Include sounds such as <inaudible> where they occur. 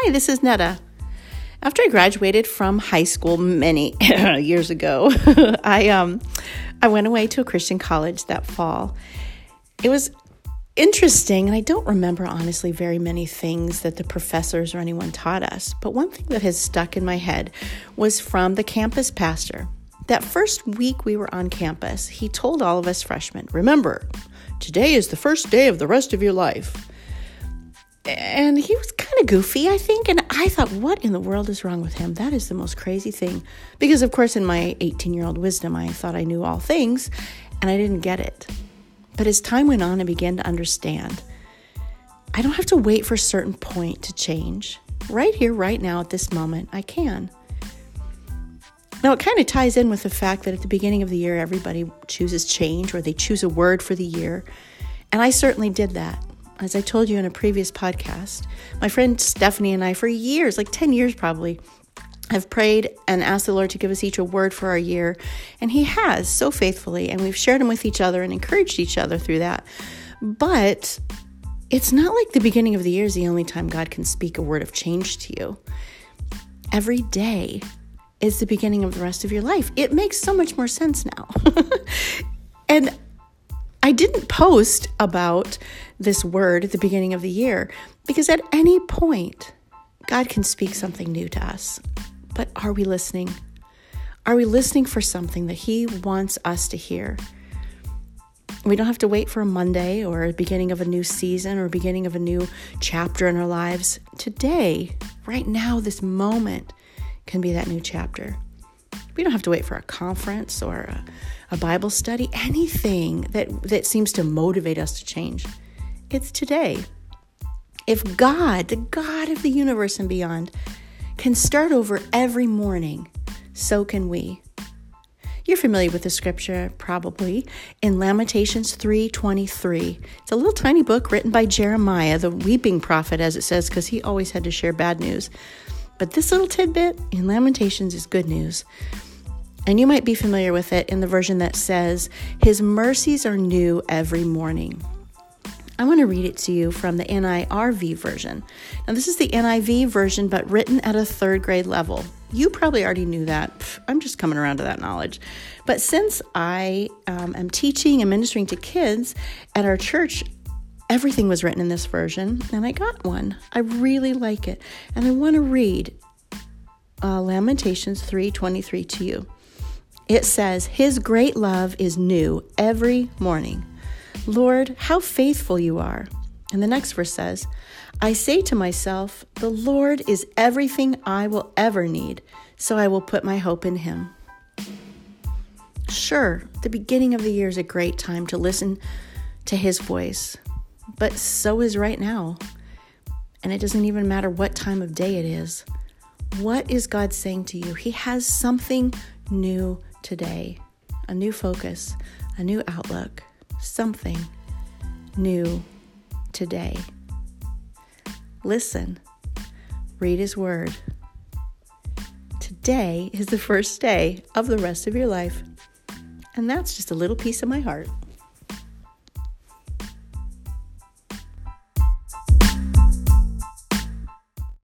Hi, this is Netta. After I graduated from high school many <laughs> years ago, <laughs> I um I went away to a Christian college that fall. It was interesting, and I don't remember honestly very many things that the professors or anyone taught us, but one thing that has stuck in my head was from the campus pastor. That first week we were on campus, he told all of us freshmen, Remember, today is the first day of the rest of your life. And he was kind of goofy, I think. And I thought, what in the world is wrong with him? That is the most crazy thing. Because, of course, in my 18 year old wisdom, I thought I knew all things and I didn't get it. But as time went on, I began to understand. I don't have to wait for a certain point to change. Right here, right now, at this moment, I can. Now, it kind of ties in with the fact that at the beginning of the year, everybody chooses change or they choose a word for the year. And I certainly did that. As I told you in a previous podcast, my friend Stephanie and I, for years, like 10 years probably, have prayed and asked the Lord to give us each a word for our year. And He has so faithfully, and we've shared them with each other and encouraged each other through that. But it's not like the beginning of the year is the only time God can speak a word of change to you. Every day is the beginning of the rest of your life. It makes so much more sense now. <laughs> and I didn't post about this word at the beginning of the year because at any point, God can speak something new to us. But are we listening? Are we listening for something that He wants us to hear? We don't have to wait for a Monday or a beginning of a new season or beginning of a new chapter in our lives. Today, right now, this moment can be that new chapter. We don't have to wait for a conference or a, a Bible study, anything that, that seems to motivate us to change. It's today. If God, the God of the universe and beyond, can start over every morning, so can we. You're familiar with the scripture probably in Lamentations 3:23. It's a little tiny book written by Jeremiah, the weeping prophet as it says because he always had to share bad news. But this little tidbit in Lamentations is good news. And you might be familiar with it in the version that says, His mercies are new every morning. I want to read it to you from the NIRV version. Now, this is the NIV version, but written at a third grade level. You probably already knew that. I'm just coming around to that knowledge. But since I um, am teaching and ministering to kids at our church, everything was written in this version, and I got one. I really like it, and I want to read uh, Lamentations 3:23 to you. It says, "His great love is new every morning." Lord, how faithful you are. And the next verse says, I say to myself, The Lord is everything I will ever need, so I will put my hope in Him. Sure, the beginning of the year is a great time to listen to His voice, but so is right now. And it doesn't even matter what time of day it is. What is God saying to you? He has something new today, a new focus, a new outlook something new today. Listen, read His Word. Today is the first day of the rest of your life. And that's just a little piece of my heart.